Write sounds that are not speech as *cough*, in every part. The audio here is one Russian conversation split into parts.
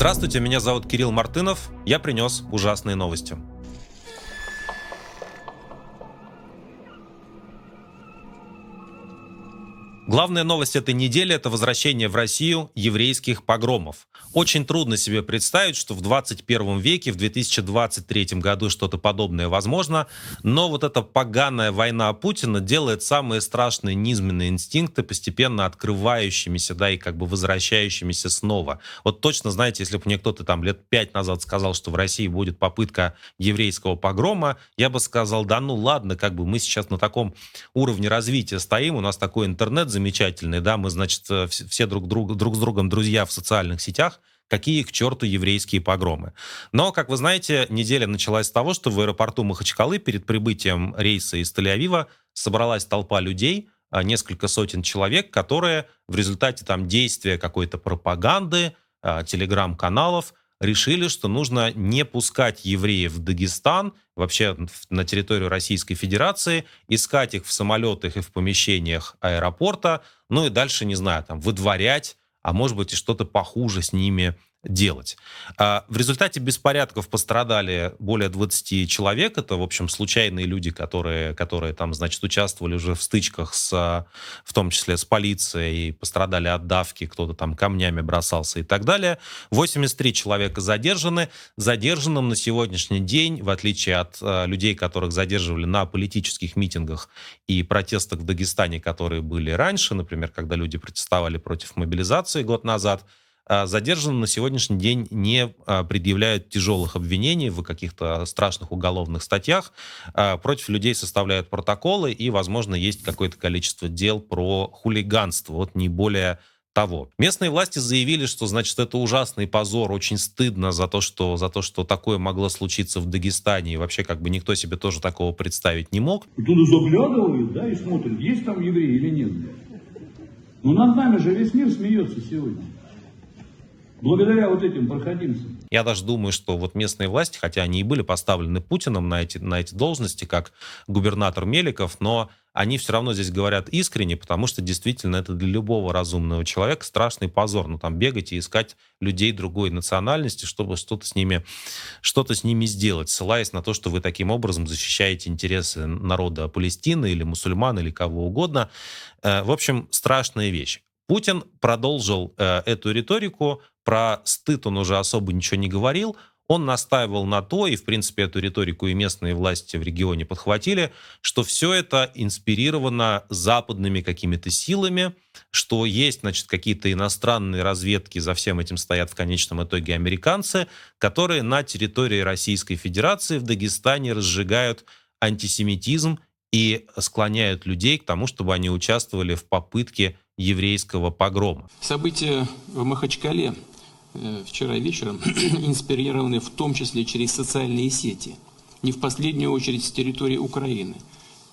Здравствуйте, меня зовут Кирилл Мартынов. Я принес ужасные новости. Главная новость этой недели – это возвращение в Россию еврейских погромов. Очень трудно себе представить, что в 21 веке, в 2023 году что-то подобное возможно, но вот эта поганая война Путина делает самые страшные низменные инстинкты постепенно открывающимися, да, и как бы возвращающимися снова. Вот точно, знаете, если бы мне кто-то там лет пять назад сказал, что в России будет попытка еврейского погрома, я бы сказал, да ну ладно, как бы мы сейчас на таком уровне развития стоим, у нас такой интернет замечательный, да, мы, значит, э, все друг, друг, друг с другом друзья в социальных сетях, какие к черту еврейские погромы. Но, как вы знаете, неделя началась с того, что в аэропорту Махачкалы перед прибытием рейса из Тель-Авива собралась толпа людей, а, несколько сотен человек, которые в результате там действия какой-то пропаганды, а, телеграм-каналов решили, что нужно не пускать евреев в Дагестан, вообще на территорию Российской Федерации, искать их в самолетах и в помещениях аэропорта, ну и дальше, не знаю, там, выдворять, а может быть и что-то похуже с ними делать. А, в результате беспорядков пострадали более 20 человек. Это, в общем, случайные люди, которые, которые там, значит, участвовали уже в стычках, с, в том числе с полицией, пострадали от давки, кто-то там камнями бросался и так далее. 83 человека задержаны. Задержанным на сегодняшний день, в отличие от э, людей, которых задерживали на политических митингах и протестах в Дагестане, которые были раньше, например, когда люди протестовали против мобилизации год назад, а, задержанным на сегодняшний день не а, предъявляют тяжелых обвинений в каких-то страшных уголовных статьях. А, против людей составляют протоколы, и, возможно, есть какое-то количество дел про хулиганство. Вот не более того. Местные власти заявили, что, значит, это ужасный позор, очень стыдно за то, что, за то, что такое могло случиться в Дагестане, и вообще как бы никто себе тоже такого представить не мог. И туда заглядывают, да, и смотрят, есть там евреи или нет. Ну, над нами же весь мир смеется сегодня. Благодаря вот этим проходимцам. Я даже думаю, что вот местные власти, хотя они и были поставлены Путиным на эти, на эти должности, как губернатор Меликов, но они все равно здесь говорят искренне, потому что действительно это для любого разумного человека страшный позор. Ну, там бегать и искать людей другой национальности, чтобы что-то с ними, что-то с ними сделать, ссылаясь на то, что вы таким образом защищаете интересы народа Палестины или мусульман или кого угодно. Э, в общем, страшная вещь. Путин продолжил э, эту риторику, про стыд он уже особо ничего не говорил, он настаивал на то, и, в принципе, эту риторику и местные власти в регионе подхватили, что все это инспирировано западными какими-то силами, что есть, значит, какие-то иностранные разведки, за всем этим стоят в конечном итоге американцы, которые на территории Российской Федерации в Дагестане разжигают антисемитизм и склоняют людей к тому, чтобы они участвовали в попытке еврейского погрома. События в Махачкале вчера вечером *clears throat* инспирированы в том числе через социальные сети, не в последнюю очередь с территории Украины,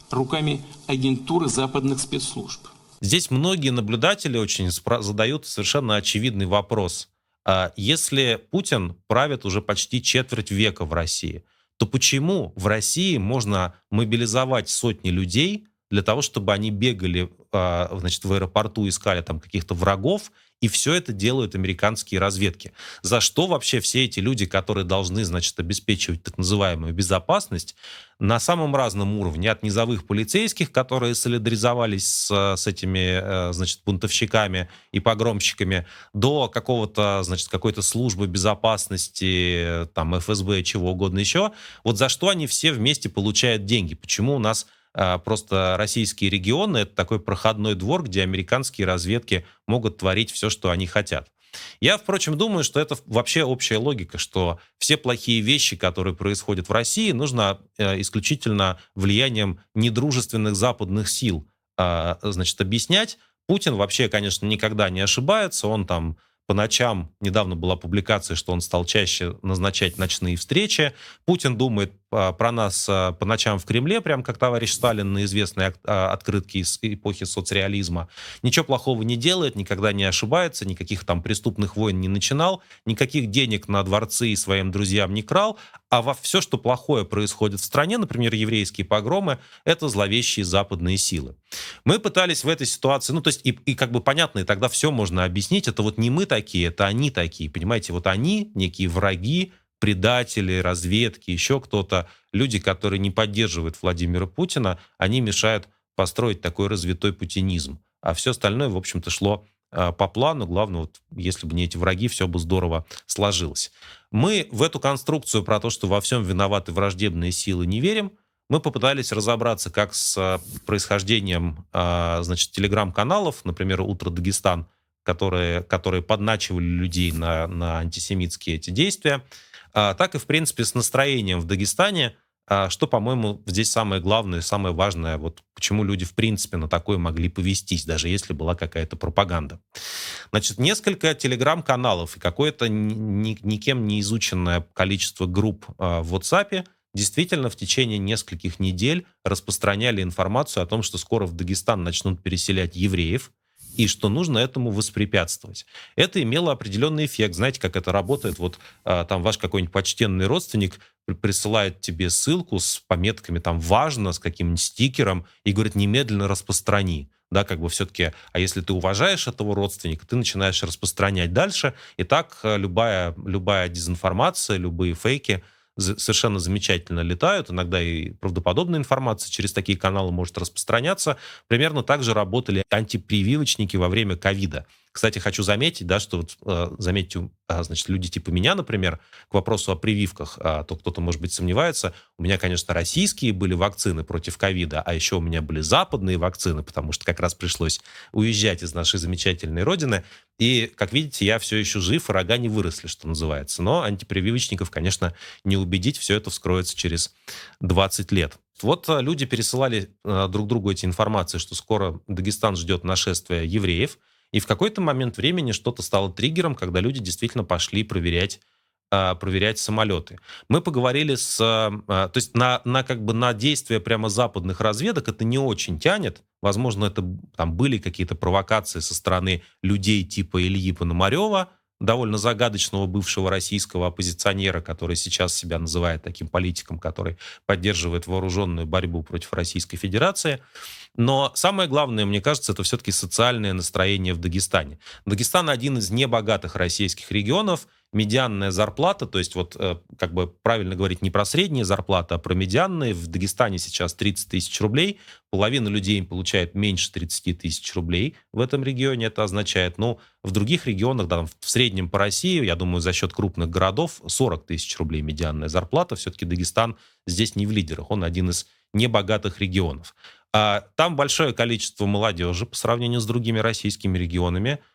руками агентуры западных спецслужб. Здесь многие наблюдатели очень задают совершенно очевидный вопрос. А если Путин правит уже почти четверть века в России, то почему в России можно мобилизовать сотни людей для того, чтобы они бегали а, значит, в аэропорту, искали там каких-то врагов, и все это делают американские разведки. За что вообще все эти люди, которые должны, значит, обеспечивать так называемую безопасность, на самом разном уровне, от низовых полицейских, которые солидаризовались с, с этими, э, значит, бунтовщиками и погромщиками, до какого-то, значит, какой-то службы безопасности, там, ФСБ, чего угодно еще, вот за что они все вместе получают деньги? Почему у нас просто российские регионы — это такой проходной двор, где американские разведки могут творить все, что они хотят. Я, впрочем, думаю, что это вообще общая логика, что все плохие вещи, которые происходят в России, нужно э, исключительно влиянием недружественных западных сил а, значит, объяснять. Путин вообще, конечно, никогда не ошибается. Он там по ночам, недавно была публикация, что он стал чаще назначать ночные встречи. Путин думает про нас по ночам в Кремле, прям как товарищ Сталин на известной открытке из эпохи соцреализма. Ничего плохого не делает, никогда не ошибается, никаких там преступных войн не начинал, никаких денег на дворцы и своим друзьям не крал, а во все, что плохое происходит в стране, например, еврейские погромы, это зловещие западные силы. Мы пытались в этой ситуации, ну, то есть, и, и как бы понятно, и тогда все можно объяснить, это вот не мы такие, это они такие, понимаете, вот они, некие враги, предатели, разведки, еще кто-то, люди, которые не поддерживают Владимира Путина, они мешают построить такой развитой путинизм. А все остальное, в общем-то, шло э, по плану. Главное, вот, если бы не эти враги, все бы здорово сложилось. Мы в эту конструкцию про то, что во всем виноваты враждебные силы, не верим. Мы попытались разобраться, как с э, происхождением, э, значит, телеграм-каналов, например, «Утро Дагестан», которые, которые подначивали людей на, на антисемитские эти действия, а, так и, в принципе, с настроением в Дагестане, а, что, по-моему, здесь самое главное, самое важное, вот почему люди, в принципе, на такое могли повестись, даже если была какая-то пропаганда. Значит, несколько телеграм-каналов и какое-то ни, никем не изученное количество групп а, в WhatsApp действительно в течение нескольких недель распространяли информацию о том, что скоро в Дагестан начнут переселять евреев, и что нужно этому воспрепятствовать. Это имело определенный эффект. Знаете, как это работает? Вот а, там ваш какой-нибудь почтенный родственник присылает тебе ссылку с пометками там «важно», с каким-нибудь стикером, и говорит «немедленно распространи» да, как бы все-таки, а если ты уважаешь этого родственника, ты начинаешь распространять дальше, и так э, любая, любая дезинформация, любые фейки – совершенно замечательно летают. Иногда и правдоподобная информация через такие каналы может распространяться. Примерно так же работали антипрививочники во время ковида. Кстати, хочу заметить, да, что вот, э, заметьте, э, значит, люди типа меня, например, к вопросу о прививках, э, то кто-то, может быть, сомневается. У меня, конечно, российские были вакцины против ковида, а еще у меня были западные вакцины, потому что как раз пришлось уезжать из нашей замечательной родины. И, как видите, я все еще жив, и рога не выросли, что называется. Но антипрививочников, конечно, не убедить, все это вскроется через 20 лет. Вот люди пересылали друг другу эти информации, что скоро Дагестан ждет нашествия евреев, и в какой-то момент времени что-то стало триггером, когда люди действительно пошли проверять а, проверять самолеты. Мы поговорили с... А, то есть на, на, как бы на действия прямо западных разведок это не очень тянет. Возможно, это там были какие-то провокации со стороны людей типа Ильи Пономарева, довольно загадочного бывшего российского оппозиционера, который сейчас себя называет таким политиком, который поддерживает вооруженную борьбу против Российской Федерации. Но самое главное, мне кажется, это все-таки социальное настроение в Дагестане. Дагестан один из небогатых российских регионов, медианная зарплата, то есть вот э, как бы правильно говорить не про средние зарплаты, а про медианные. В Дагестане сейчас 30 тысяч рублей, половина людей получает меньше 30 тысяч рублей в этом регионе. Это означает, ну, в других регионах, да, в среднем по России, я думаю, за счет крупных городов 40 тысяч рублей медианная зарплата. Все-таки Дагестан здесь не в лидерах, он один из небогатых регионов. А там большое количество молодежи по сравнению с другими российскими регионами –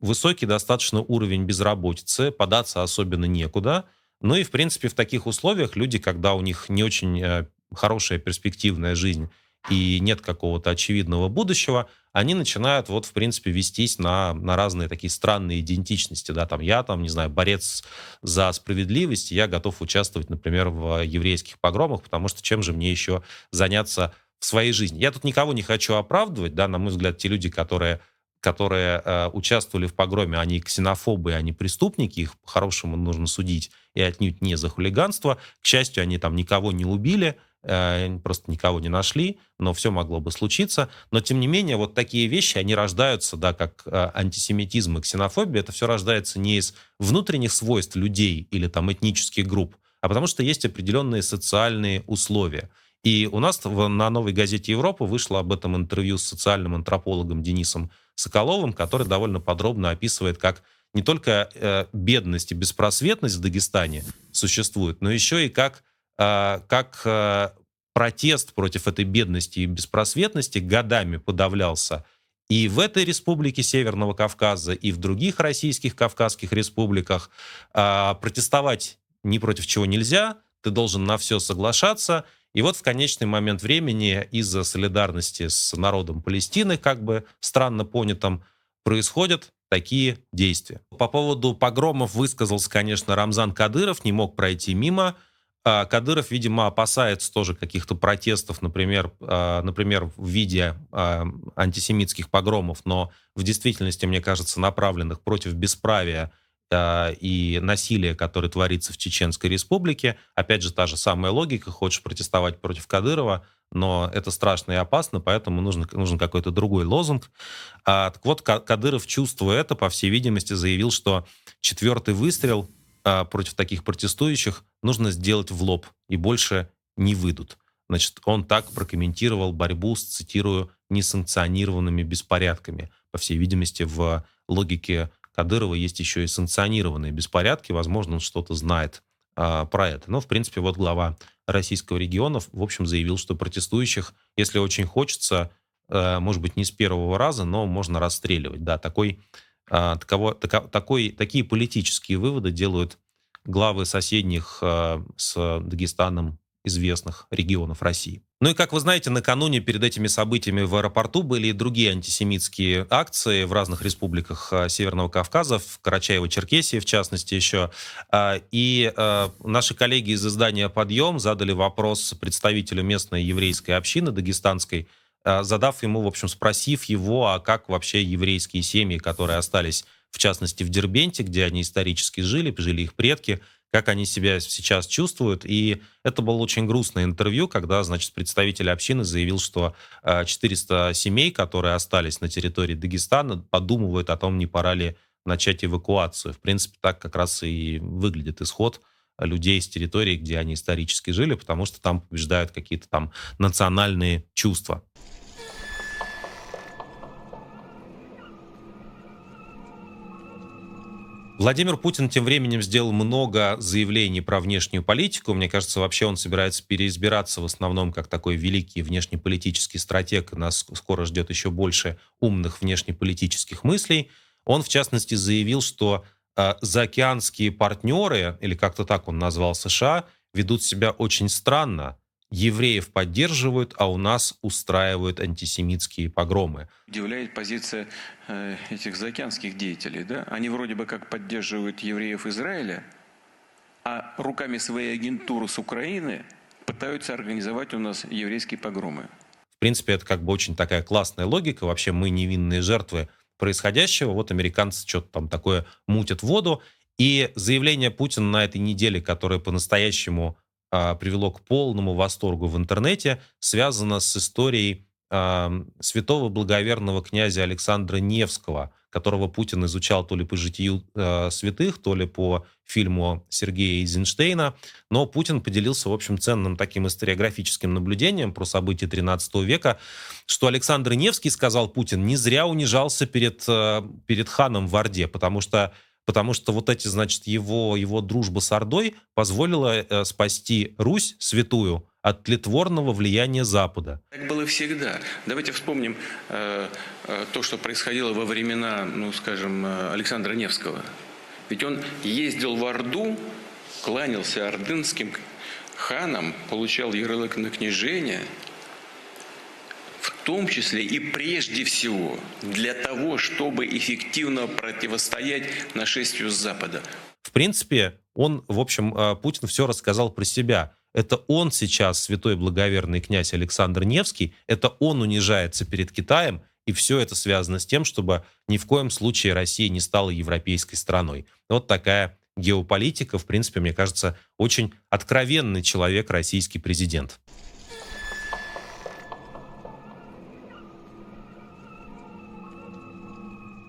высокий достаточно уровень безработицы, податься особенно некуда. Ну и, в принципе, в таких условиях люди, когда у них не очень э, хорошая перспективная жизнь и нет какого-то очевидного будущего, они начинают вот, в принципе, вестись на, на разные такие странные идентичности. Да, там я, там, не знаю, борец за справедливость, я готов участвовать, например, в еврейских погромах, потому что чем же мне еще заняться в своей жизни? Я тут никого не хочу оправдывать, да, на мой взгляд, те люди, которые которые э, участвовали в погроме, они ксенофобы, они преступники, их по-хорошему нужно судить, и отнюдь не за хулиганство. К счастью, они там никого не убили, э, просто никого не нашли, но все могло бы случиться. Но, тем не менее, вот такие вещи, они рождаются, да, как э, антисемитизм и ксенофобия, это все рождается не из внутренних свойств людей или там этнических групп, а потому что есть определенные социальные условия. И у нас на новой газете Европа вышло об этом интервью с социальным антропологом Денисом Соколовым, который довольно подробно описывает, как не только э, бедность и беспросветность в Дагестане существует, но еще и как, э, как э, протест против этой бедности и беспросветности годами подавлялся и в этой республике Северного Кавказа, и в других российских кавказских республиках. Э, протестовать ни против чего нельзя, ты должен на все соглашаться – и вот в конечный момент времени из-за солидарности с народом Палестины, как бы странно понятым, происходят такие действия. По поводу погромов высказался, конечно, Рамзан Кадыров, не мог пройти мимо. А, Кадыров, видимо, опасается тоже каких-то протестов, например, а, например, в виде а, антисемитских погромов, но в действительности, мне кажется, направленных против бесправия и насилия, которое творится в Чеченской Республике. Опять же, та же самая логика. Хочешь протестовать против Кадырова, но это страшно и опасно, поэтому нужен, нужен какой-то другой лозунг. А, так вот, Кадыров, чувствуя это, по всей видимости, заявил, что четвертый выстрел а, против таких протестующих нужно сделать в лоб, и больше не выйдут. Значит, он так прокомментировал борьбу с, цитирую, несанкционированными беспорядками. По всей видимости, в логике Кадырова есть еще и санкционированные беспорядки. Возможно, он что-то знает а, про это. Но, в принципе, вот глава российского региона, в общем, заявил, что протестующих, если очень хочется, а, может быть, не с первого раза, но можно расстреливать. Да, такой а, таково, тако, такой, такие политические выводы делают главы соседних а, с Дагестаном известных регионов России. Ну и, как вы знаете, накануне перед этими событиями в аэропорту были и другие антисемитские акции в разных республиках а, Северного Кавказа, в Карачаево-Черкесии, в частности, еще. И наши коллеги из издания «Подъем» задали вопрос представителю местной еврейской общины дагестанской, а, задав ему, в общем, спросив его, а как вообще еврейские семьи, которые остались, в частности, в Дербенте, где они исторически жили, жили их предки, как они себя сейчас чувствуют. И это было очень грустное интервью, когда, значит, представитель общины заявил, что 400 а, семей, которые остались на территории Дагестана, подумывают о том, не пора ли начать эвакуацию. В принципе, так как раз и выглядит исход людей с территории, где они исторически жили, потому что там побеждают какие-то там национальные чувства. Владимир Путин тем временем сделал много заявлений про внешнюю политику. Мне кажется, вообще он собирается переизбираться в основном как такой великий внешнеполитический стратег. Нас скоро ждет еще больше умных внешнеполитических мыслей. Он, в частности, заявил, что э, заокеанские партнеры, или как-то так он назвал США, ведут себя очень странно евреев поддерживают, а у нас устраивают антисемитские погромы. Удивляет позиция э, этих заокеанских деятелей. Да? Они вроде бы как поддерживают евреев Израиля, а руками своей агентуры с Украины пытаются организовать у нас еврейские погромы. В принципе, это как бы очень такая классная логика. Вообще мы невинные жертвы происходящего. Вот американцы что-то там такое мутят воду. И заявление Путина на этой неделе, которое по-настоящему привело к полному восторгу в интернете, связано с историей а, святого благоверного князя Александра Невского, которого Путин изучал то ли по житию э, святых, то ли по фильму Сергея Эйзенштейна. Но Путин поделился, в общем, ценным таким историографическим наблюдением про события XIII века, что Александр Невский, сказал Путин, не зря унижался перед, э, перед ханом в Орде, потому что потому что вот эти, значит, его, его дружба с Ордой позволила э, спасти Русь святую от тлетворного влияния Запада. Так было всегда. Давайте вспомним э, э, то, что происходило во времена, ну, скажем, э, Александра Невского. Ведь он ездил в Орду, кланялся ордынским ханам, получал ярлык на княжение – том числе и прежде всего для того, чтобы эффективно противостоять нашествию с Запада. В принципе, он, в общем, э, Путин все рассказал про себя. Это он сейчас, святой благоверный князь Александр Невский, это он унижается перед Китаем, и все это связано с тем, чтобы ни в коем случае Россия не стала европейской страной. Вот такая геополитика, в принципе, мне кажется, очень откровенный человек, российский президент.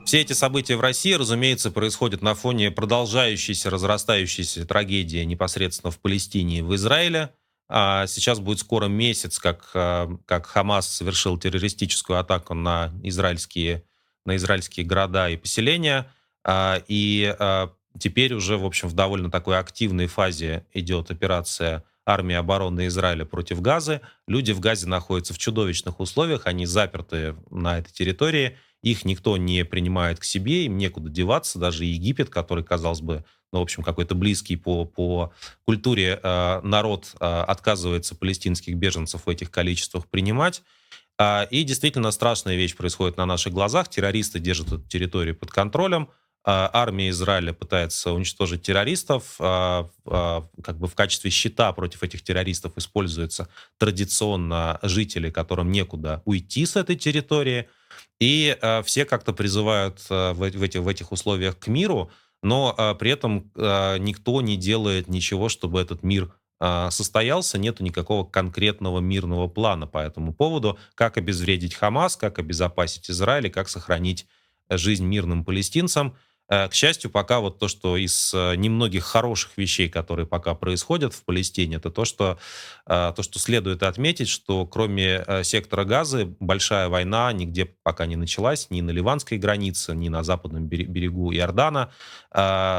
Все эти события в России, разумеется, происходят на фоне продолжающейся, разрастающейся трагедии непосредственно в Палестине и в Израиле. А сейчас будет скоро месяц, как, а, как Хамас совершил террористическую атаку на израильские, на израильские города и поселения. А, и а, теперь уже, в общем, в довольно такой активной фазе идет операция армии обороны Израиля против Газы. Люди в Газе находятся в чудовищных условиях, они заперты на этой территории – их никто не принимает к себе, им некуда деваться, даже Египет, который, казалось бы, ну, в общем, какой-то близкий по, по культуре э, народ э, отказывается палестинских беженцев в этих количествах принимать. Э, и действительно страшная вещь происходит на наших глазах. Террористы держат эту территорию под контролем. а, армия Израиля пытается уничтожить террористов, а, а, как бы в качестве щита против этих террористов используются традиционно жители, которым некуда уйти с этой территории, и все как-то призывают в этих, в этих условиях к миру, но при этом никто не делает ничего, чтобы этот мир состоялся, нету никакого конкретного мирного плана по этому поводу, как обезвредить Хамас, как обезопасить Израиль, как сохранить жизнь мирным палестинцам. Э, к счастью, пока вот то, что из э, немногих хороших вещей, которые пока происходят в Палестине, это то, что, э, то, что следует отметить, что кроме сектора Газы большая война нигде пока не началась, ни на ливанской границе, ни на западном берегу Иордана.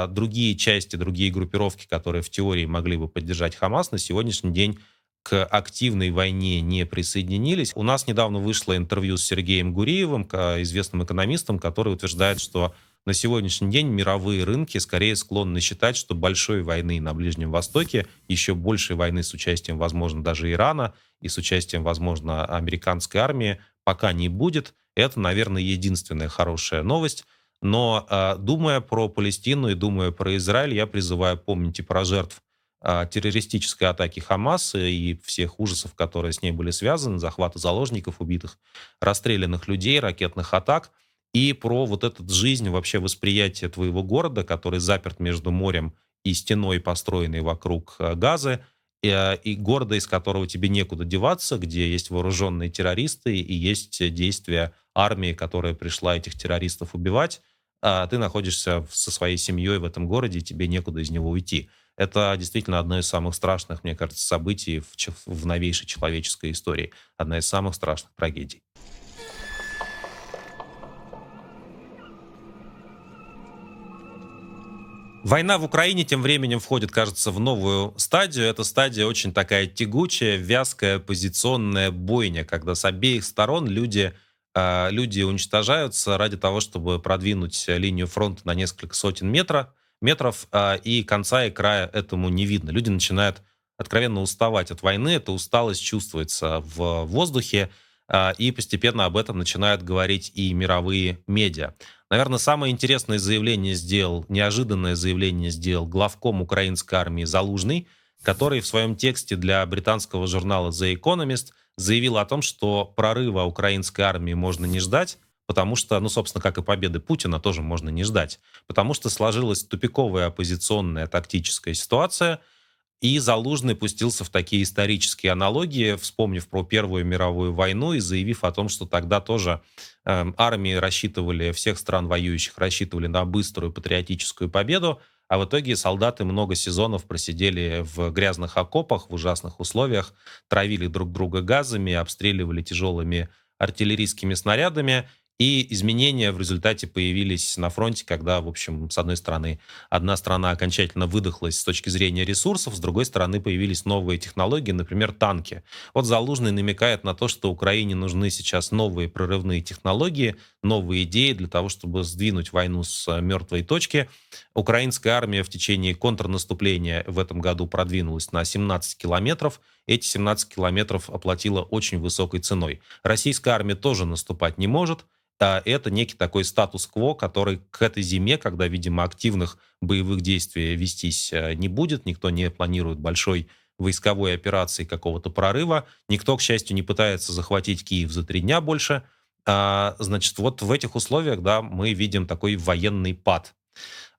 Другие части, другие группировки, которые в теории могли бы поддержать Хамас, на сегодняшний день к активной войне не присоединились. У нас недавно вышло интервью с Сергеем Гуриевым, известным экономистом, который утверждает, что на сегодняшний день мировые рынки скорее склонны считать, что большой войны на Ближнем Востоке, еще большей войны с участием, возможно, даже Ирана и с участием, возможно, американской армии пока не будет. Это, наверное, единственная хорошая новость. Но э, думая про Палестину и думая про Израиль, я призываю помнить и про жертв э, террористической атаки Хамаса и всех ужасов, которые с ней были связаны, захвата заложников, убитых, расстрелянных людей, ракетных атак – и про вот эту жизнь, вообще восприятие твоего города, который заперт между морем и стеной, построенной вокруг э, газа, и, э, и города, из которого тебе некуда деваться, где есть вооруженные террористы и есть действия армии, которая пришла этих террористов убивать, а ты находишься со своей семьей в этом городе, и тебе некуда из него уйти. Это действительно одно из самых страшных, мне кажется, событий в, в новейшей человеческой истории. Одна из самых страшных трагедий. Война в Украине тем временем входит, кажется, в новую стадию. Это стадия очень такая тягучая, вязкая, позиционная бойня, когда с обеих сторон люди, э, люди уничтожаются ради того, чтобы продвинуть линию фронта на несколько сотен метра, метров, э, и конца и края этому не видно. Люди начинают откровенно уставать от войны, эта усталость чувствуется в воздухе, э, и постепенно об этом начинают говорить и мировые медиа. Наверное, самое интересное заявление сделал, неожиданное заявление сделал главком украинской армии Залужный, который в своем тексте для британского журнала The Economist заявил о том, что прорыва украинской армии можно не ждать, потому что, ну, собственно, как и победы Путина, тоже можно не ждать, потому что сложилась тупиковая оппозиционная тактическая ситуация, и Залужный пустился в такие исторические аналогии, вспомнив про Первую мировую войну и заявив о том, что тогда тоже э, армии рассчитывали, всех стран воюющих рассчитывали на быструю патриотическую победу, а в итоге солдаты много сезонов просидели в грязных окопах, в ужасных условиях, травили друг друга газами, обстреливали тяжелыми артиллерийскими снарядами, и изменения в результате появились на фронте, когда, в общем, с одной стороны, одна страна окончательно выдохлась с точки зрения ресурсов, с другой стороны, появились новые технологии, например, танки. Вот Залужный намекает на то, что Украине нужны сейчас новые прорывные технологии, новые идеи для того, чтобы сдвинуть войну с э, мертвой точки. Украинская армия в течение контрнаступления в этом году продвинулась на 17 километров. Эти 17 километров оплатила очень высокой ценой. Российская армия тоже наступать не может это некий такой статус-кво, который к этой зиме, когда, видимо, активных боевых действий вестись э, не будет, никто не планирует большой войсковой операции какого-то прорыва, никто, к счастью, не пытается захватить Киев за три дня больше. А, значит, вот в этих условиях, да, мы видим такой военный пад.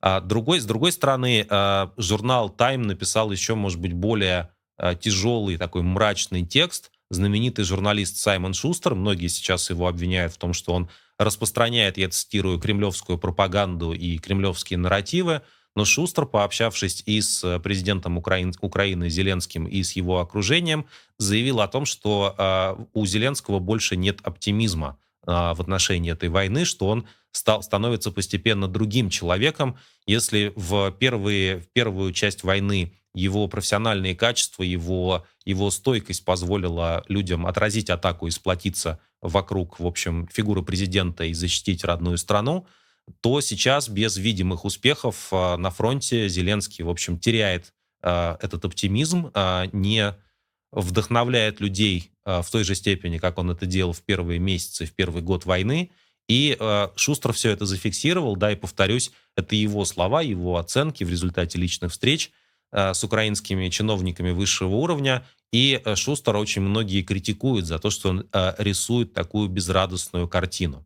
А другой, с другой стороны, а, журнал Time написал еще, может быть, более а, тяжелый такой мрачный текст. Знаменитый журналист Саймон Шустер, многие сейчас его обвиняют в том, что он распространяет, я цитирую, кремлевскую пропаганду и кремлевские нарративы, но Шустер, пообщавшись и с э, президентом Украины, Украины Зеленским, и с его окружением, заявил о том, что э, у Зеленского больше нет оптимизма э, в отношении этой войны, что он стал, становится постепенно другим человеком. Если в, первые, в первую часть войны его профессиональные качества, его, его стойкость позволила людям отразить атаку и сплотиться вокруг, в общем, фигуры президента и защитить родную страну, то сейчас без видимых успехов а, на фронте Зеленский, в общем, теряет а, этот оптимизм, а, не вдохновляет людей в той же степени, как он это делал в первые месяцы, в первый год войны, И Шустер все это зафиксировал, да, и повторюсь, это его слова, его оценки в результате личных встреч с украинскими чиновниками высшего уровня. И э, Шустера очень многие критикуют за то, что он э, рисует такую безрадостную картину.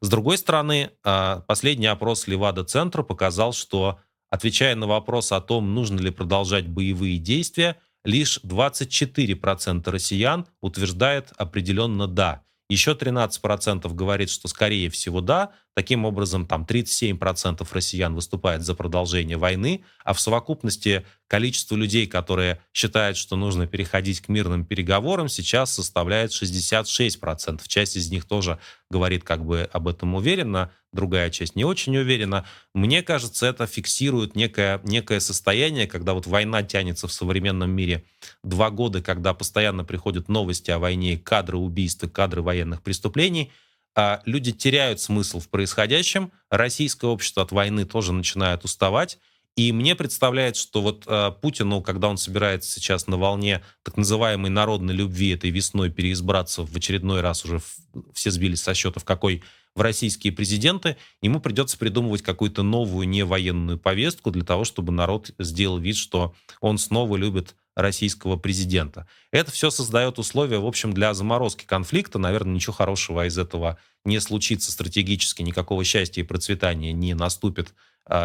С другой стороны, э, последний опрос Левада-центра показал, что, отвечая на вопрос о том, нужно ли продолжать боевые действия, лишь 24% россиян утверждает определенно «да». Еще 13% говорит, что скорее всего да. Таким образом, там 37% россиян выступает за продолжение войны, а в совокупности количество людей, которые считают, что нужно переходить к мирным переговорам, сейчас составляет 66%. Часть из них тоже говорит как бы об этом уверенно, другая часть не очень уверена. Мне кажется, это фиксирует некое, некое состояние, когда вот война тянется в современном мире. Два года, когда постоянно приходят новости о войне, кадры убийств, кадры военных преступлений – а люди теряют смысл в происходящем, российское общество от войны тоже начинает уставать, и мне представляется, что вот э, Путину, когда он собирается сейчас на волне так называемой народной любви этой весной переизбраться в очередной раз, уже в, все сбились со счетов, какой в российские президенты, ему придется придумывать какую-то новую невоенную повестку для того, чтобы народ сделал вид, что он снова любит российского президента. Это все создает условия, в общем, для заморозки конфликта. Наверное, ничего хорошего из этого не случится стратегически, никакого счастья и процветания не наступит,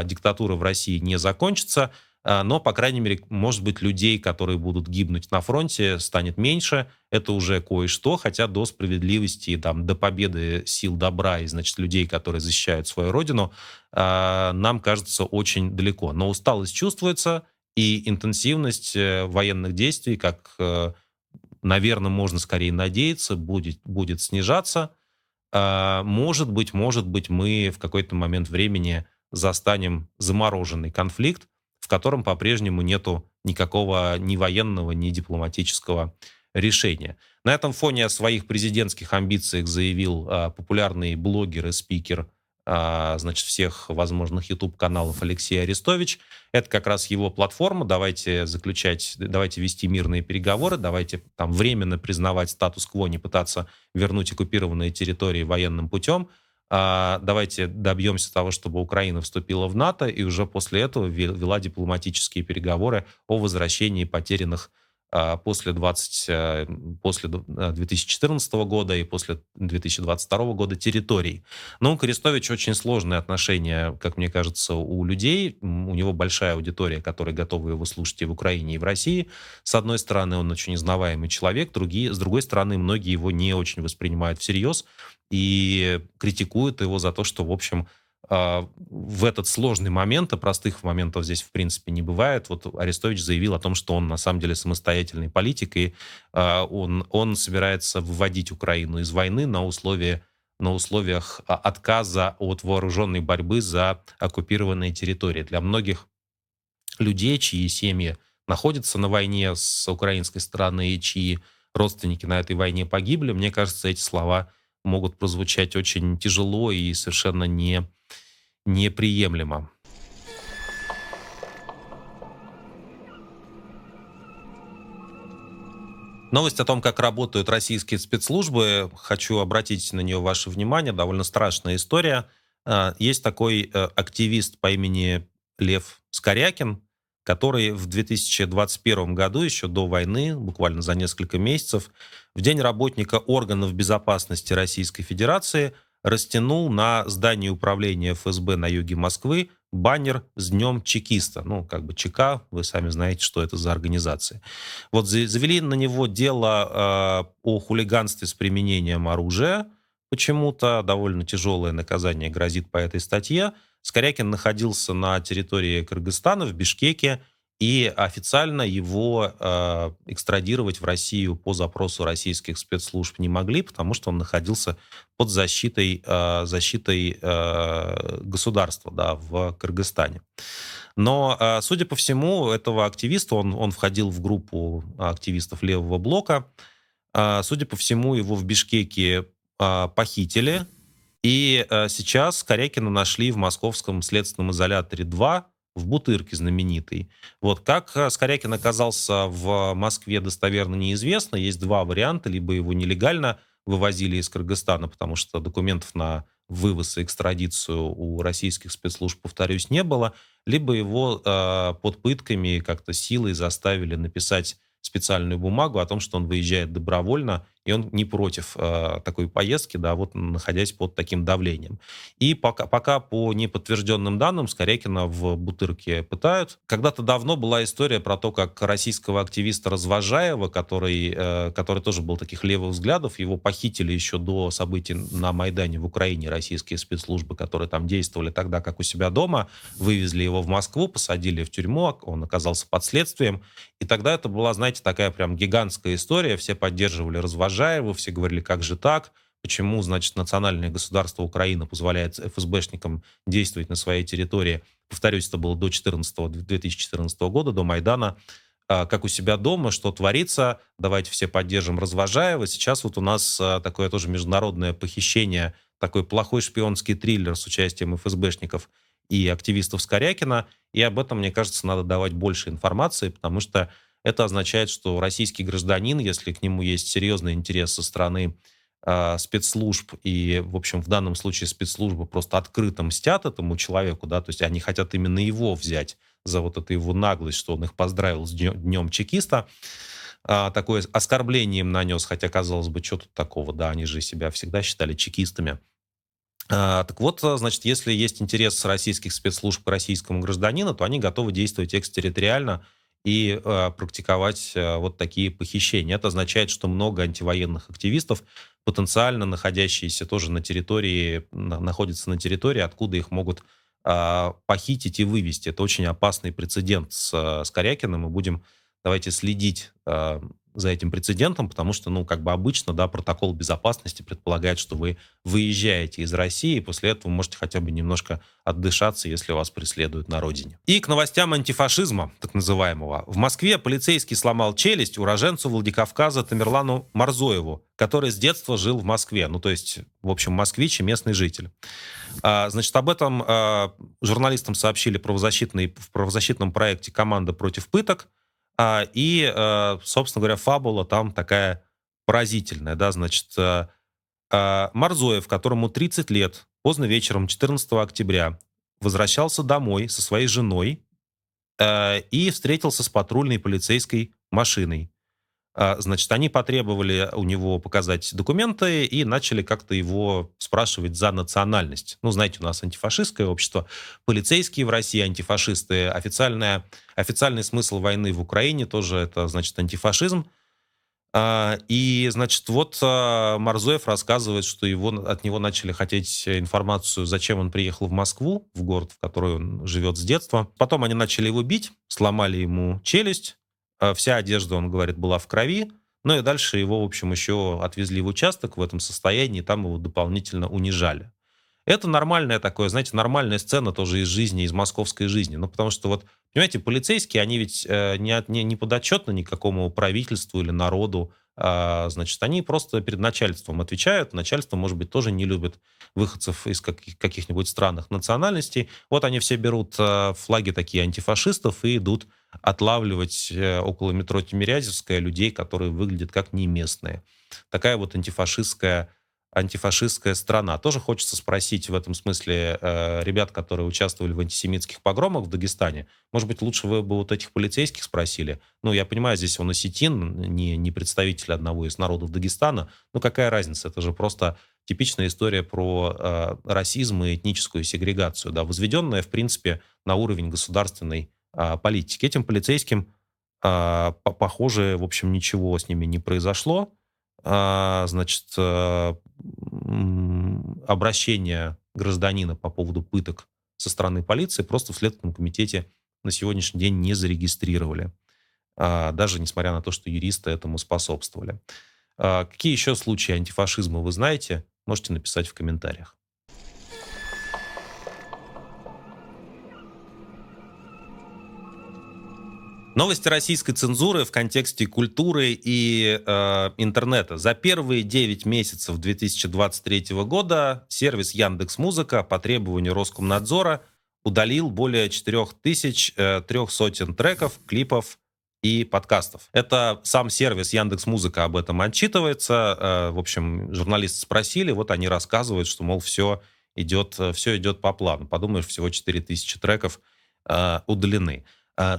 диктатура в России не закончится. А, но, по крайней мере, может быть, людей, которые будут гибнуть на фронте, станет меньше. Это уже кое-что, хотя до справедливости, там, до победы сил добра и, значит, людей, которые защищают свою родину, а, нам кажется очень далеко. Но усталость чувствуется, и интенсивность э, военных действий, как, э, наверное, можно скорее надеяться, будет, будет снижаться. А, может быть, может быть, мы в какой-то момент времени застанем замороженный конфликт, в котором по-прежнему нету никакого ни военного, ни дипломатического решения. На этом фоне о своих президентских амбициях заявил а, популярный блогер и спикер а, значит, всех возможных YouTube-каналов Алексей Арестович. Это как раз его платформа. Давайте заключать, давайте вести мирные переговоры, давайте там временно признавать статус-кво, не пытаться вернуть оккупированные территории военным путем. А, давайте добьемся того, чтобы Украина вступила в НАТО и уже после этого вела дипломатические переговоры о возвращении потерянных после, 20, э, после 2014 э, года и после 2022 года территорий. Но у Крестовича очень сложные отношения, как мне кажется, у людей. У него большая аудитория, которая готова его слушать и в Украине, и в России. С одной стороны, он очень изнаваемый человек, другие, с другой стороны, многие его не очень воспринимают всерьез и критикуют его за то, что, в общем, а, в этот сложный момент, а простых моментов здесь в принципе не бывает, вот Арестович заявил о том, что он на самом деле самостоятельный политик, и а, он, он собирается выводить Украину из войны на, условия, на условиях а, отказа от вооруженной борьбы за оккупированные территории. Для многих людей, чьи семьи находятся на войне с украинской стороны и чьи родственники на этой войне погибли, мне кажется, эти слова могут прозвучать очень тяжело и совершенно не неприемлемо. Новость о том, как работают российские спецслужбы, хочу обратить на нее ваше внимание. Довольно страшная история. А, есть такой э, активист по имени Лев Скорякин, который в 2021 году, еще до войны, буквально за несколько месяцев, в День работника органов безопасности Российской Федерации – растянул на здании управления ФСБ на юге Москвы баннер с Днем Чекиста. Ну, как бы ЧК, вы сами знаете, что это за организация. Вот завели на него дело э, о хулиганстве с применением оружия. Почему-то довольно тяжелое наказание грозит по этой статье. Скорякин находился на территории Кыргызстана, в Бишкеке, и официально его э, экстрадировать в Россию по запросу российских спецслужб не могли, потому что он находился под защитой, э, защитой э, государства да, в Кыргызстане. Но, э, судя по всему, этого активиста, он, он входил в группу активистов левого блока, э, судя по всему, его в Бишкеке э, похитили, и э, сейчас Корякина нашли в московском следственном изоляторе 2, в Бутырке знаменитый. Вот как э, Скорякин оказался в Москве достоверно неизвестно. Есть два варианта. Либо его нелегально вывозили из Кыргызстана, потому что документов на вывоз и экстрадицию у российских спецслужб, повторюсь, не было, либо его э, под пытками как-то силой заставили написать специальную бумагу о том, что он выезжает добровольно, и он не против э, такой поездки, да, вот находясь под таким давлением. И пока, пока по неподтвержденным данным Скорякина в Бутырке пытают. Когда-то давно была история про то, как российского активиста Развожаева, который, э, который тоже был таких левых взглядов, его похитили еще до событий на Майдане в Украине российские спецслужбы, которые там действовали тогда, как у себя дома, вывезли его в Москву, посадили в тюрьму, он оказался под следствием. И тогда это была, знаете, такая прям гигантская история, все поддерживали Развожаева, Можаеву, все говорили, как же так, почему, значит, национальное государство Украины позволяет ФСБшникам действовать на своей территории. Повторюсь, это было до 14, 2014 года, до Майдана а, как у себя дома, что творится, давайте все поддержим Развожаева. Сейчас вот у нас а, такое тоже международное похищение, такой плохой шпионский триллер с участием ФСБшников и активистов Скорякина, и об этом, мне кажется, надо давать больше информации, потому что это означает, что российский гражданин, если к нему есть серьезный интерес со стороны э, спецслужб, и, в общем, в данном случае спецслужбы просто открыто мстят этому человеку, да, то есть они хотят именно его взять за вот эту его наглость, что он их поздравил с днем, днем чекиста, а, такое оскорбление им нанес, хотя, казалось бы, что тут такого, да, они же себя всегда считали чекистами. А, так вот, значит, если есть интерес российских спецслужб к российскому гражданину, то они готовы действовать экстерриториально, и э, практиковать э, вот такие похищения. Это означает, что много антивоенных активистов, потенциально находящиеся тоже на территории, на, находятся на территории, откуда их могут э, похитить и вывести. Это очень опасный прецедент с, э, с Корякиным. Мы будем, давайте, следить э, за этим прецедентом, потому что, ну, как бы обычно, да, протокол безопасности предполагает, что вы выезжаете из России, и после этого можете хотя бы немножко отдышаться, если вас преследуют на родине. И к новостям антифашизма, так называемого. В Москве полицейский сломал челюсть уроженцу Владикавказа Тамерлану Марзоеву, который с детства жил в Москве. Ну, то есть, в общем, москвич и местный житель. А, значит, об этом а, журналистам сообщили правозащитный, в правозащитном проекте «Команда против пыток», и, э, собственно говоря, фабула там такая поразительная, да, значит, э, э, Марзоев, которому 30 лет, поздно вечером 14 октября возвращался домой со своей женой и встретился с патрульной полицейской машиной. А, значит, они потребовали у него показать документы и начали как-то его спрашивать за национальность. Ну, знаете, у нас антифашистское общество, полицейские в России антифашисты, официальная, официальный смысл войны в Украине тоже это, значит, антифашизм. А, и, значит, вот а, Марзоев рассказывает, что его, от него начали хотеть информацию, зачем он приехал в Москву, в город, в который он живет с детства. Потом они начали его бить, сломали ему челюсть, вся одежда, он говорит, была в крови. Ну и дальше его, в общем, еще отвезли в участок в этом состоянии, там его дополнительно унижали. Это нормальная такое, знаете, нормальная сцена тоже из жизни, из московской жизни. Ну, потому что вот, понимаете, полицейские, они ведь э, не, не, не подотчетны никакому правительству или народу. А, значит, они просто перед начальством отвечают. Начальство, может быть, тоже не любит выходцев из каких- каких-нибудь странных национальностей. Вот они все берут э, флаги такие антифашистов и идут отлавливать э, около метро Тимирязевская людей, которые выглядят как не местные. Такая вот антифашистская антифашистская страна. Тоже хочется спросить в этом смысле э, ребят, которые участвовали в антисемитских погромах в Дагестане. Может быть, лучше вы бы вот этих полицейских спросили? Ну, я понимаю, здесь он осетин, не, не представитель одного из народов Дагестана. Ну, какая разница? Это же просто типичная история про э, расизм и этническую сегрегацию, да, возведенная, в принципе, на уровень государственной а, политики. Этим полицейским, а, похоже, в общем, ничего с ними не произошло. А, значит, обращение гражданина по поводу пыток со стороны полиции просто в Следственном комитете на сегодняшний день не зарегистрировали. Даже несмотря на то, что юристы этому способствовали. Какие еще случаи антифашизма вы знаете? Можете написать в комментариях. Новости российской цензуры в контексте культуры и э, интернета. За первые 9 месяцев 2023 года сервис Яндекс Музыка по требованию Роскомнадзора удалил более 4300 э, треков, клипов и подкастов. Это сам сервис Яндекс Музыка об этом отчитывается. Э, в общем, журналисты спросили, вот они рассказывают, что, мол, все идет, все идет по плану. Подумаешь, всего 4000 треков э, удалены.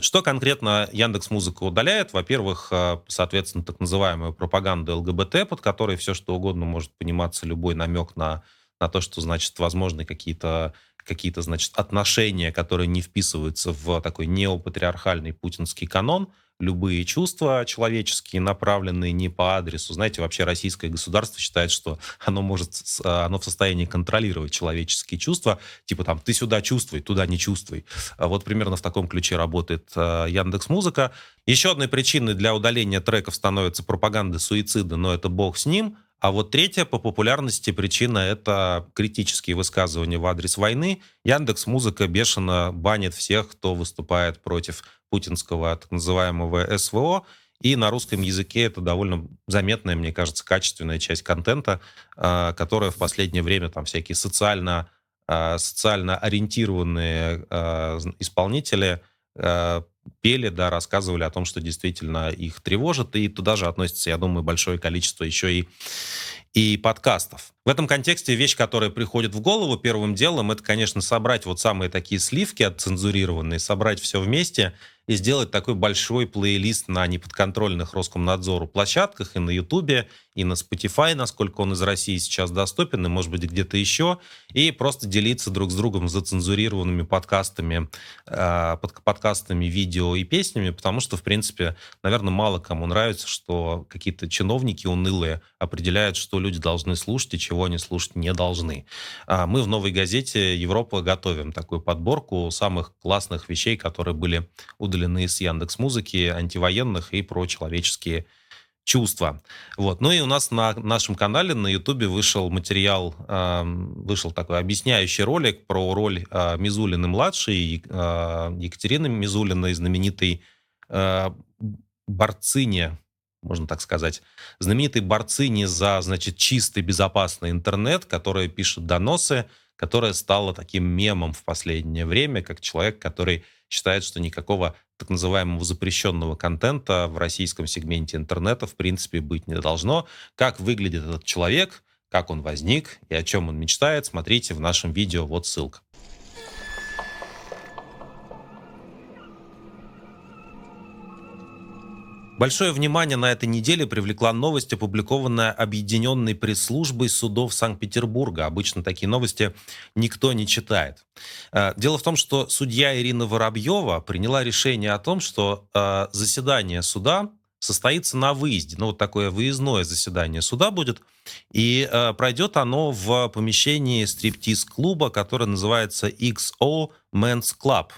Что конкретно Яндекс Музыка удаляет? Во-первых, соответственно, так называемую пропаганду ЛГБТ, под которой все что угодно может пониматься, любой намек на, на то, что, значит, возможны какие-то какие-то, значит, отношения, которые не вписываются в такой неопатриархальный путинский канон, любые чувства человеческие, направленные не по адресу. Знаете, вообще российское государство считает, что оно может, оно в состоянии контролировать человеческие чувства, типа там, ты сюда чувствуй, туда не чувствуй. А вот примерно в таком ключе работает э, Яндекс Музыка. Еще одной причиной для удаления треков становится пропаганда суицида, но это бог с ним. А вот третья по популярности причина — это критические высказывания в адрес войны. Яндекс Музыка бешено банит всех, кто выступает против путинского так называемого СВО. И на русском языке это довольно заметная, мне кажется, качественная часть контента, а, которая в последнее время там всякие социально, а, социально ориентированные а, исполнители пели, да, рассказывали о том, что действительно их тревожит, и туда же относится, я думаю, большое количество еще и, и подкастов. В этом контексте вещь, которая приходит в голову первым делом, это, конечно, собрать вот самые такие сливки отцензурированные, собрать все вместе и сделать такой большой плейлист на неподконтрольных Роскомнадзору площадках и на Ютубе, и на Spotify, насколько он из России сейчас доступен, и, может быть, где-то еще, и просто делиться друг с другом зацензурированными подкастами, э, под, подкастами, видео и песнями, потому что, в принципе, наверное, мало кому нравится, что какие-то чиновники унылые определяют, что люди должны слушать и чего они слушать не должны. А мы в «Новой газете Европа» готовим такую подборку самых классных вещей, которые были удалены с Яндекс Музыки, антивоенных и про человеческие чувства. Вот. Ну и у нас на нашем канале на Ютубе вышел материал, э, вышел такой объясняющий ролик про роль э, Мизулины-младшей, э, Екатерины Мизулиной, знаменитой э, борцине, можно так сказать, знаменитой борцине за, значит, чистый, безопасный интернет, которая пишет доносы, которая стала таким мемом в последнее время, как человек, который считает, что никакого так называемого запрещенного контента в российском сегменте интернета в принципе быть не должно. Как выглядит этот человек, как он возник и о чем он мечтает, смотрите в нашем видео, вот ссылка. Большое внимание на этой неделе привлекла новость, опубликованная Объединенной пресс-службой судов Санкт-Петербурга. Обычно такие новости никто не читает. Э, дело в том, что судья Ирина Воробьева приняла решение о том, что э, заседание суда состоится на выезде. Ну, вот такое выездное заседание суда будет. И э, пройдет оно в помещении стриптиз-клуба, который называется XO Men's Club.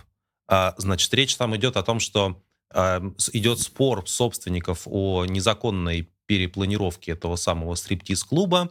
Значит, речь там идет о том, что идет спор собственников о незаконной перепланировке этого самого стриптиз-клуба.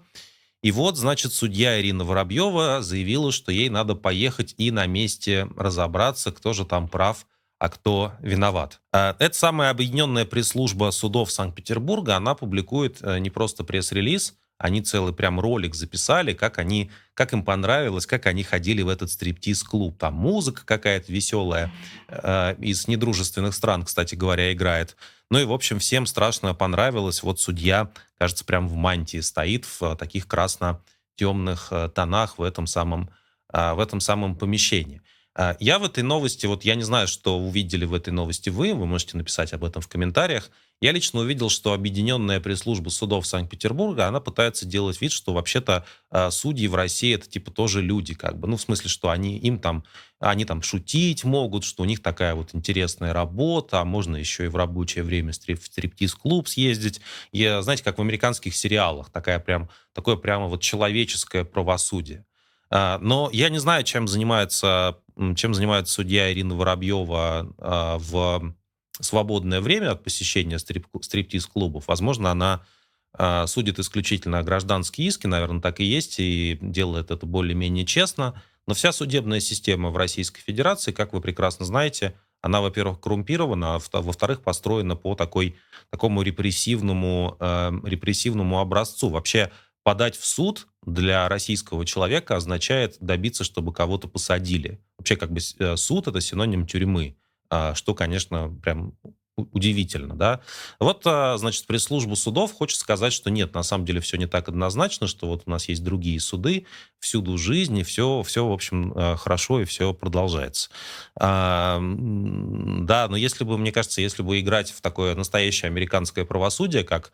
И вот, значит, судья Ирина Воробьева заявила, что ей надо поехать и на месте разобраться, кто же там прав, а кто виноват. А, эта самая объединенная пресс-служба судов Санкт-Петербурга, она публикует э, не просто пресс-релиз, они целый прям ролик записали, как они, как им понравилось, как они ходили в этот стриптиз-клуб. Там музыка какая-то веселая э, из недружественных стран, кстати говоря, играет. Ну и, в общем, всем страшно понравилось. Вот судья, кажется, прям в мантии стоит в таких красно-темных э, тонах в этом самом, э, в этом самом помещении. Э, я в этой новости, вот я не знаю, что увидели в этой новости вы, вы можете написать об этом в комментариях. Я лично увидел, что объединенная пресс-служба судов Санкт-Петербурга, она пытается делать вид, что вообще-то э, судьи в России это типа тоже люди, как бы, ну в смысле, что они им там, они там шутить могут, что у них такая вот интересная работа, а можно еще и в рабочее время в стриптиз-клуб съездить. Я, знаете, как в американских сериалах, такая прям, такое прямо вот человеческое правосудие. А, но я не знаю, чем занимается, чем занимается судья Ирина Воробьева а, в свободное время от посещения стрип, стриптиз-клубов, возможно, она э, судит исключительно гражданские иски, наверное, так и есть, и делает это более-менее честно. Но вся судебная система в Российской Федерации, как вы прекрасно знаете, она, во-первых, коррумпирована, а во-вторых, построена по такой, такому репрессивному, э, репрессивному образцу. Вообще подать в суд для российского человека означает добиться, чтобы кого-то посадили. Вообще, как бы э, суд — это синоним тюрьмы. А, что, конечно, прям удивительно, да. Вот, а, значит, пресс-служба судов хочет сказать, что нет, на самом деле все не так однозначно, что вот у нас есть другие суды, всюду жизнь, и все, все в общем, а, хорошо, и все продолжается. А, да, но если бы, мне кажется, если бы играть в такое настоящее американское правосудие, как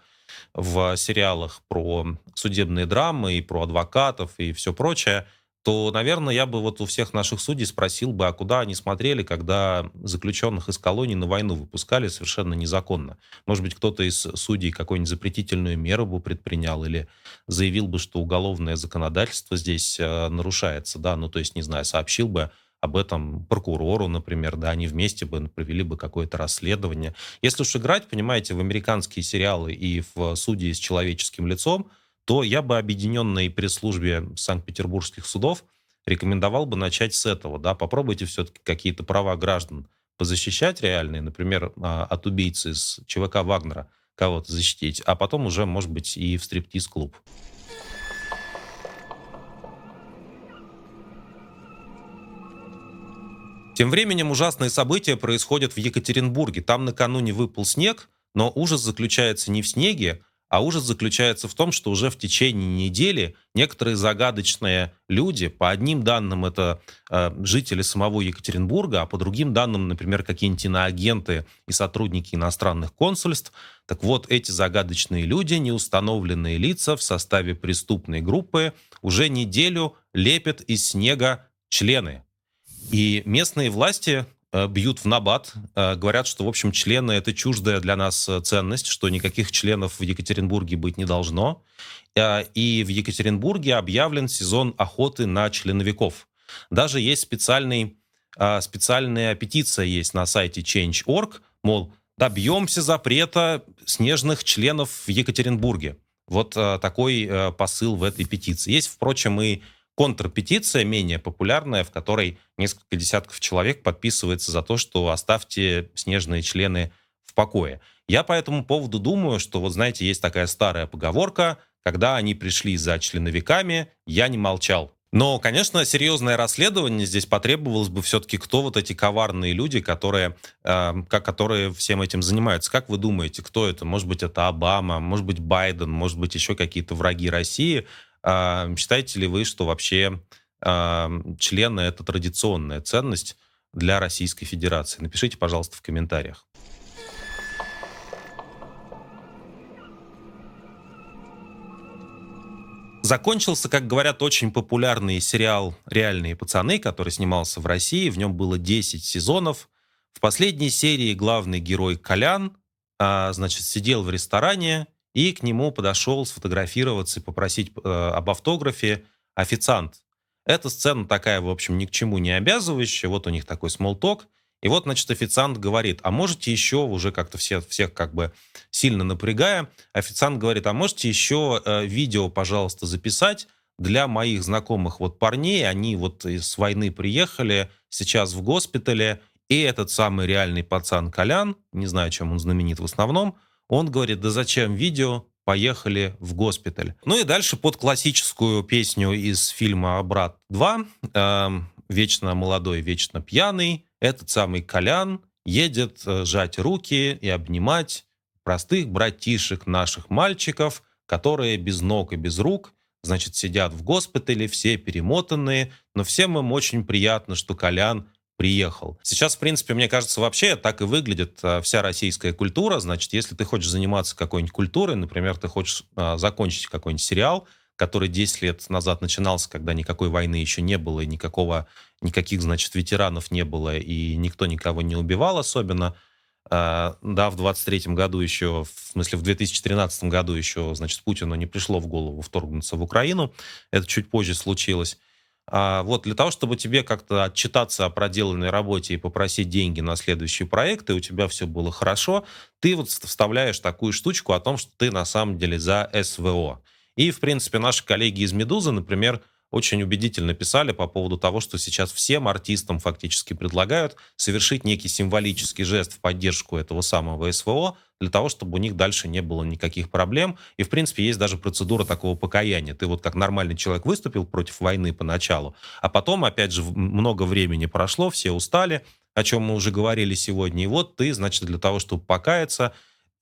в сериалах про судебные драмы и про адвокатов и все прочее, то, наверное, я бы вот у всех наших судей спросил бы, а куда они смотрели, когда заключенных из колоний на войну выпускали совершенно незаконно. Может быть, кто-то из судей какую-нибудь запретительную меру бы предпринял или заявил бы, что уголовное законодательство здесь э, нарушается, да, ну, то есть, не знаю, сообщил бы об этом прокурору, например, да, они вместе бы провели бы какое-то расследование. Если уж играть, понимаете, в американские сериалы и в судьи с человеческим лицом, то я бы объединенной пресс-службе Санкт-Петербургских судов рекомендовал бы начать с этого. Да? Попробуйте все-таки какие-то права граждан позащищать реальные, например, а, от убийцы из ЧВК Вагнера кого-то защитить, а потом уже, может быть, и в стриптиз-клуб. Тем временем ужасные события происходят в Екатеринбурге. Там накануне выпал снег, но ужас заключается не в снеге, а ужас заключается в том, что уже в течение недели некоторые загадочные люди, по одним данным это э, жители самого Екатеринбурга, а по другим данным, например, какие-нибудь иноагенты и сотрудники иностранных консульств, так вот, эти загадочные люди, неустановленные лица в составе преступной группы, уже неделю лепят из снега члены. И местные власти бьют в набат, э, говорят, что, в общем, члены — это чуждая для нас э, ценность, что никаких членов в Екатеринбурге быть не должно. И в Екатеринбурге объявлен сезон охоты на членовиков. Даже есть специальный, специальная петиция есть на сайте Change.org, мол, добьемся запрета снежных членов в Екатеринбурге. Вот такой посыл в этой петиции. Есть, впрочем, и контрпетиция, менее популярная, в которой несколько десятков человек подписывается за то, что оставьте снежные члены в покое. Я по этому поводу думаю, что, вот знаете, есть такая старая поговорка, когда они пришли за членовиками, я не молчал. Но, конечно, серьезное расследование здесь потребовалось бы все-таки, кто вот эти коварные люди, которые, э, которые всем этим занимаются. Как вы думаете, кто это? Может быть, это Обама, может быть, Байден, может быть, еще какие-то враги России. Считаете ли вы, что вообще члены — это традиционная ценность для Российской Федерации? Напишите, пожалуйста, в комментариях. Закончился, как говорят, очень популярный сериал «Реальные пацаны», который снимался в России. В нем было 10 сезонов. В последней серии главный герой Колян, а, значит, сидел в ресторане и к нему подошел сфотографироваться и попросить э, об автографе официант. Эта сцена такая, в общем, ни к чему не обязывающая. Вот у них такой смолток. И вот, значит, официант говорит, а можете еще, уже как-то все, всех как бы сильно напрягая, официант говорит, а можете еще э, видео, пожалуйста, записать для моих знакомых вот парней, они вот с войны приехали, сейчас в госпитале, и этот самый реальный пацан Колян, не знаю, чем он знаменит в основном, он говорит, да зачем видео, поехали в госпиталь. Ну и дальше под классическую песню из фильма «Брат 2», э, «Вечно молодой, вечно пьяный», этот самый Колян едет э, жать руки и обнимать простых братишек наших мальчиков, которые без ног и без рук, значит, сидят в госпитале, все перемотанные, но всем им очень приятно, что Колян приехал. Сейчас, в принципе, мне кажется, вообще так и выглядит а, вся российская культура. Значит, если ты хочешь заниматься какой-нибудь культурой, например, ты хочешь а, закончить какой-нибудь сериал, который 10 лет назад начинался, когда никакой войны еще не было, и никакого, никаких, значит, ветеранов не было, и никто никого не убивал особенно. А, да, в 23 году еще, в смысле, в 2013 году еще, значит, Путину не пришло в голову вторгнуться в Украину. Это чуть позже случилось. А, вот для того, чтобы тебе как-то отчитаться о проделанной работе и попросить деньги на следующий проект, и у тебя все было хорошо, ты вот вставляешь такую штучку о том, что ты на самом деле за СВО. И, в принципе, наши коллеги из «Медузы», например, очень убедительно писали по поводу того, что сейчас всем артистам фактически предлагают совершить некий символический жест в поддержку этого самого СВО, для того, чтобы у них дальше не было никаких проблем. И, в принципе, есть даже процедура такого покаяния. Ты вот как нормальный человек выступил против войны поначалу, а потом, опять же, много времени прошло, все устали, о чем мы уже говорили сегодня. И вот ты, значит, для того, чтобы покаяться,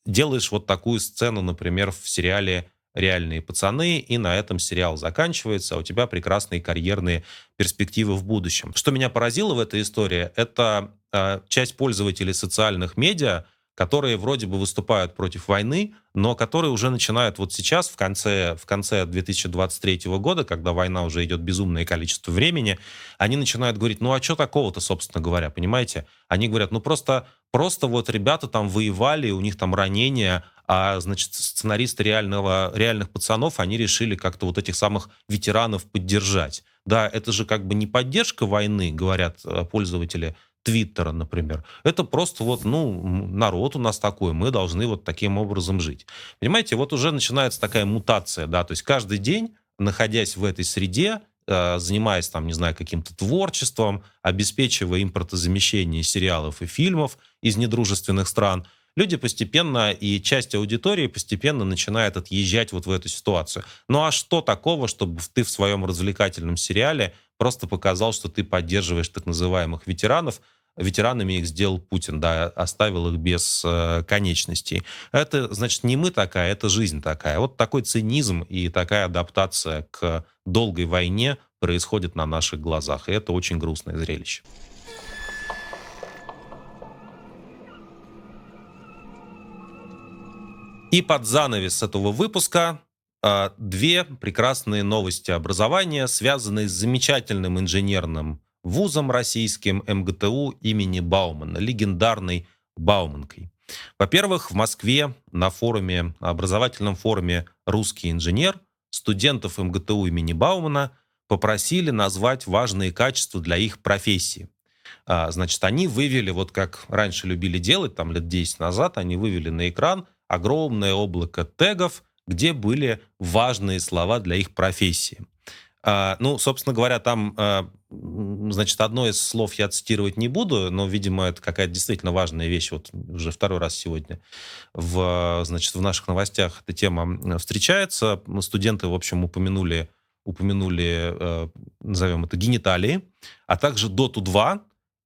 делаешь вот такую сцену, например, в сериале реальные пацаны, и на этом сериал заканчивается, а у тебя прекрасные карьерные перспективы в будущем. Что меня поразило в этой истории, это э, часть пользователей социальных медиа, которые вроде бы выступают против войны, но которые уже начинают вот сейчас, в конце, в конце 2023 года, когда война уже идет безумное количество времени, они начинают говорить, ну а что такого-то, собственно говоря, понимаете? Они говорят, ну просто, просто вот ребята там воевали, у них там ранения, а, значит, сценаристы реального, реальных пацанов, они решили как-то вот этих самых ветеранов поддержать. Да, это же как бы не поддержка войны, говорят э, пользователи Твиттера, например. Это просто вот, ну, народ у нас такой, мы должны вот таким образом жить. Понимаете, вот уже начинается такая мутация, да, то есть каждый день, находясь в этой среде, э, занимаясь там, не знаю, каким-то творчеством, обеспечивая импортозамещение сериалов и фильмов из недружественных стран, люди постепенно и часть аудитории постепенно начинает отъезжать вот в эту ситуацию. Ну а что такого, чтобы ты в своем развлекательном сериале просто показал, что ты поддерживаешь так называемых ветеранов, ветеранами их сделал Путин, да, оставил их без э, конечностей. Это, значит, не мы такая, это жизнь такая. Вот такой цинизм и такая адаптация к долгой войне происходит на наших глазах, и это очень грустное зрелище. И под занавес этого выпуска э, две прекрасные новости образования, связанные с замечательным инженерным вузом российским МГТУ имени Баумана, легендарной Бауманкой. Во-первых, в Москве на форуме, образовательном форуме «Русский инженер» студентов МГТУ имени Баумана попросили назвать важные качества для их профессии. А, значит, они вывели, вот как раньше любили делать, там лет 10 назад, они вывели на экран огромное облако тегов, где были важные слова для их профессии. А, ну, собственно говоря, там, а, значит, одно из слов я цитировать не буду, но, видимо, это какая-то действительно важная вещь. Вот уже второй раз сегодня в, значит, в наших новостях эта тема встречается. Студенты, в общем, упомянули, упомянули а, назовем это, гениталии, а также Доту 2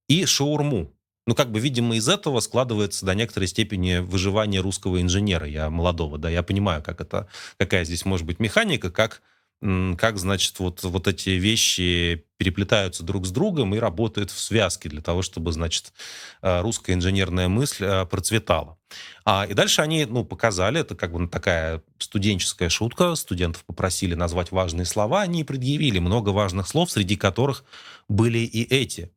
и шаурму. Ну, как бы, видимо, из этого складывается до некоторой степени выживание русского инженера, я молодого, да, я понимаю, как это, какая здесь может быть механика, как как, значит, вот, вот эти вещи переплетаются друг с другом и работают в связке для того, чтобы, значит, э, русская инженерная мысль э, процветала. А, и дальше они, ну, показали, это как бы такая студенческая шутка, студентов попросили назвать важные слова, они предъявили много важных слов, среди которых были и эти.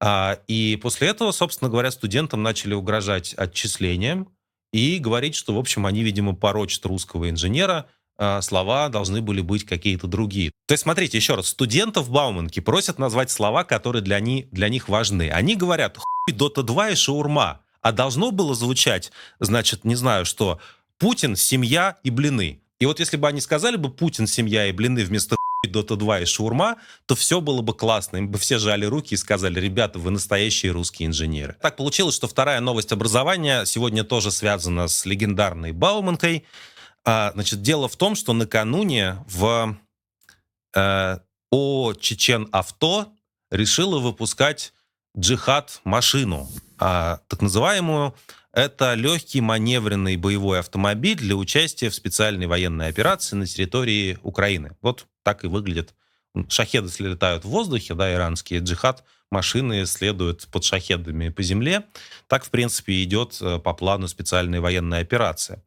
А, и после этого, собственно говоря, студентам начали угрожать отчислением и говорить, что, в общем, они, видимо, порочат русского инженера – а, слова должны были быть какие-то другие. То есть, смотрите, еще раз, студентов Бауманки просят назвать слова, которые для, них для них важны. Они говорят «хуй, Дота 2 и шаурма», а должно было звучать, значит, не знаю что, Путин, семья и блины. И вот если бы они сказали бы Путин, семья и блины вместо Дота 2 и шаурма, то все было бы классно. Им бы все жали руки и сказали, ребята, вы настоящие русские инженеры. Так получилось, что вторая новость образования сегодня тоже связана с легендарной Бауманкой. А, значит, дело в том, что накануне в э, ООО «Чечен Авто» решила выпускать джихад-машину, а, так называемую. Это легкий маневренный боевой автомобиль для участия в специальной военной операции на территории Украины. Вот так и выглядит. Шахеды слетают в воздухе, да, иранские, джихад – машины следуют под шахедами по земле. Так, в принципе, идет э, по плану специальная военная операция.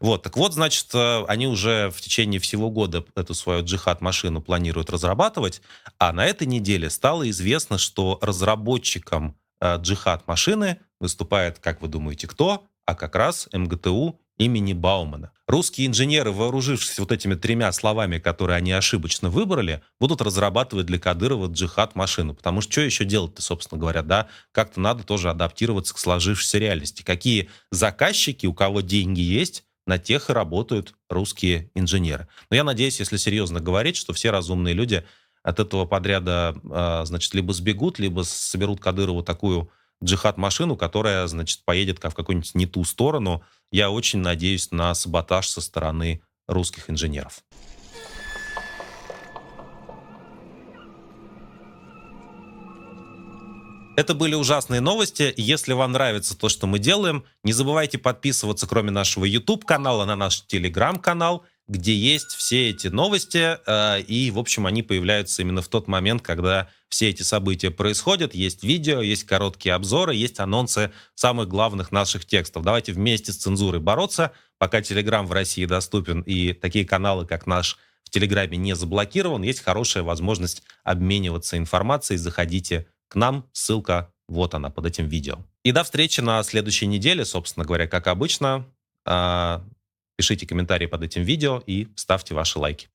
Вот, так вот, значит, э, они уже в течение всего года эту свою джихад-машину планируют разрабатывать, а на этой неделе стало известно, что разработчиком э, джихад-машины выступает, как вы думаете, кто? А как раз МГТУ имени Баумана. Русские инженеры, вооружившись вот этими тремя словами, которые они ошибочно выбрали, будут разрабатывать для Кадырова джихад-машину. Потому что что еще делать-то, собственно говоря, да? Как-то надо тоже адаптироваться к сложившейся реальности. Какие заказчики, у кого деньги есть, на тех и работают русские инженеры. Но я надеюсь, если серьезно говорить, что все разумные люди от этого подряда, а, значит, либо сбегут, либо соберут Кадырову такую джихад-машину, которая, значит, поедет в какую-нибудь не ту сторону. Я очень надеюсь на саботаж со стороны русских инженеров. Это были ужасные новости. Если вам нравится то, что мы делаем, не забывайте подписываться, кроме нашего YouTube-канала, на наш Telegram-канал, где есть все эти новости, э, и, в общем, они появляются именно в тот момент, когда все эти события происходят. Есть видео, есть короткие обзоры, есть анонсы самых главных наших текстов. Давайте вместе с цензурой бороться, пока Telegram в России доступен, и такие каналы, как наш, в Телеграме не заблокирован, есть хорошая возможность обмениваться информацией. Заходите к нам, ссылка вот она под этим видео. И до встречи на следующей неделе, собственно говоря, как обычно. А, Пишите комментарии под этим видео и ставьте ваши лайки.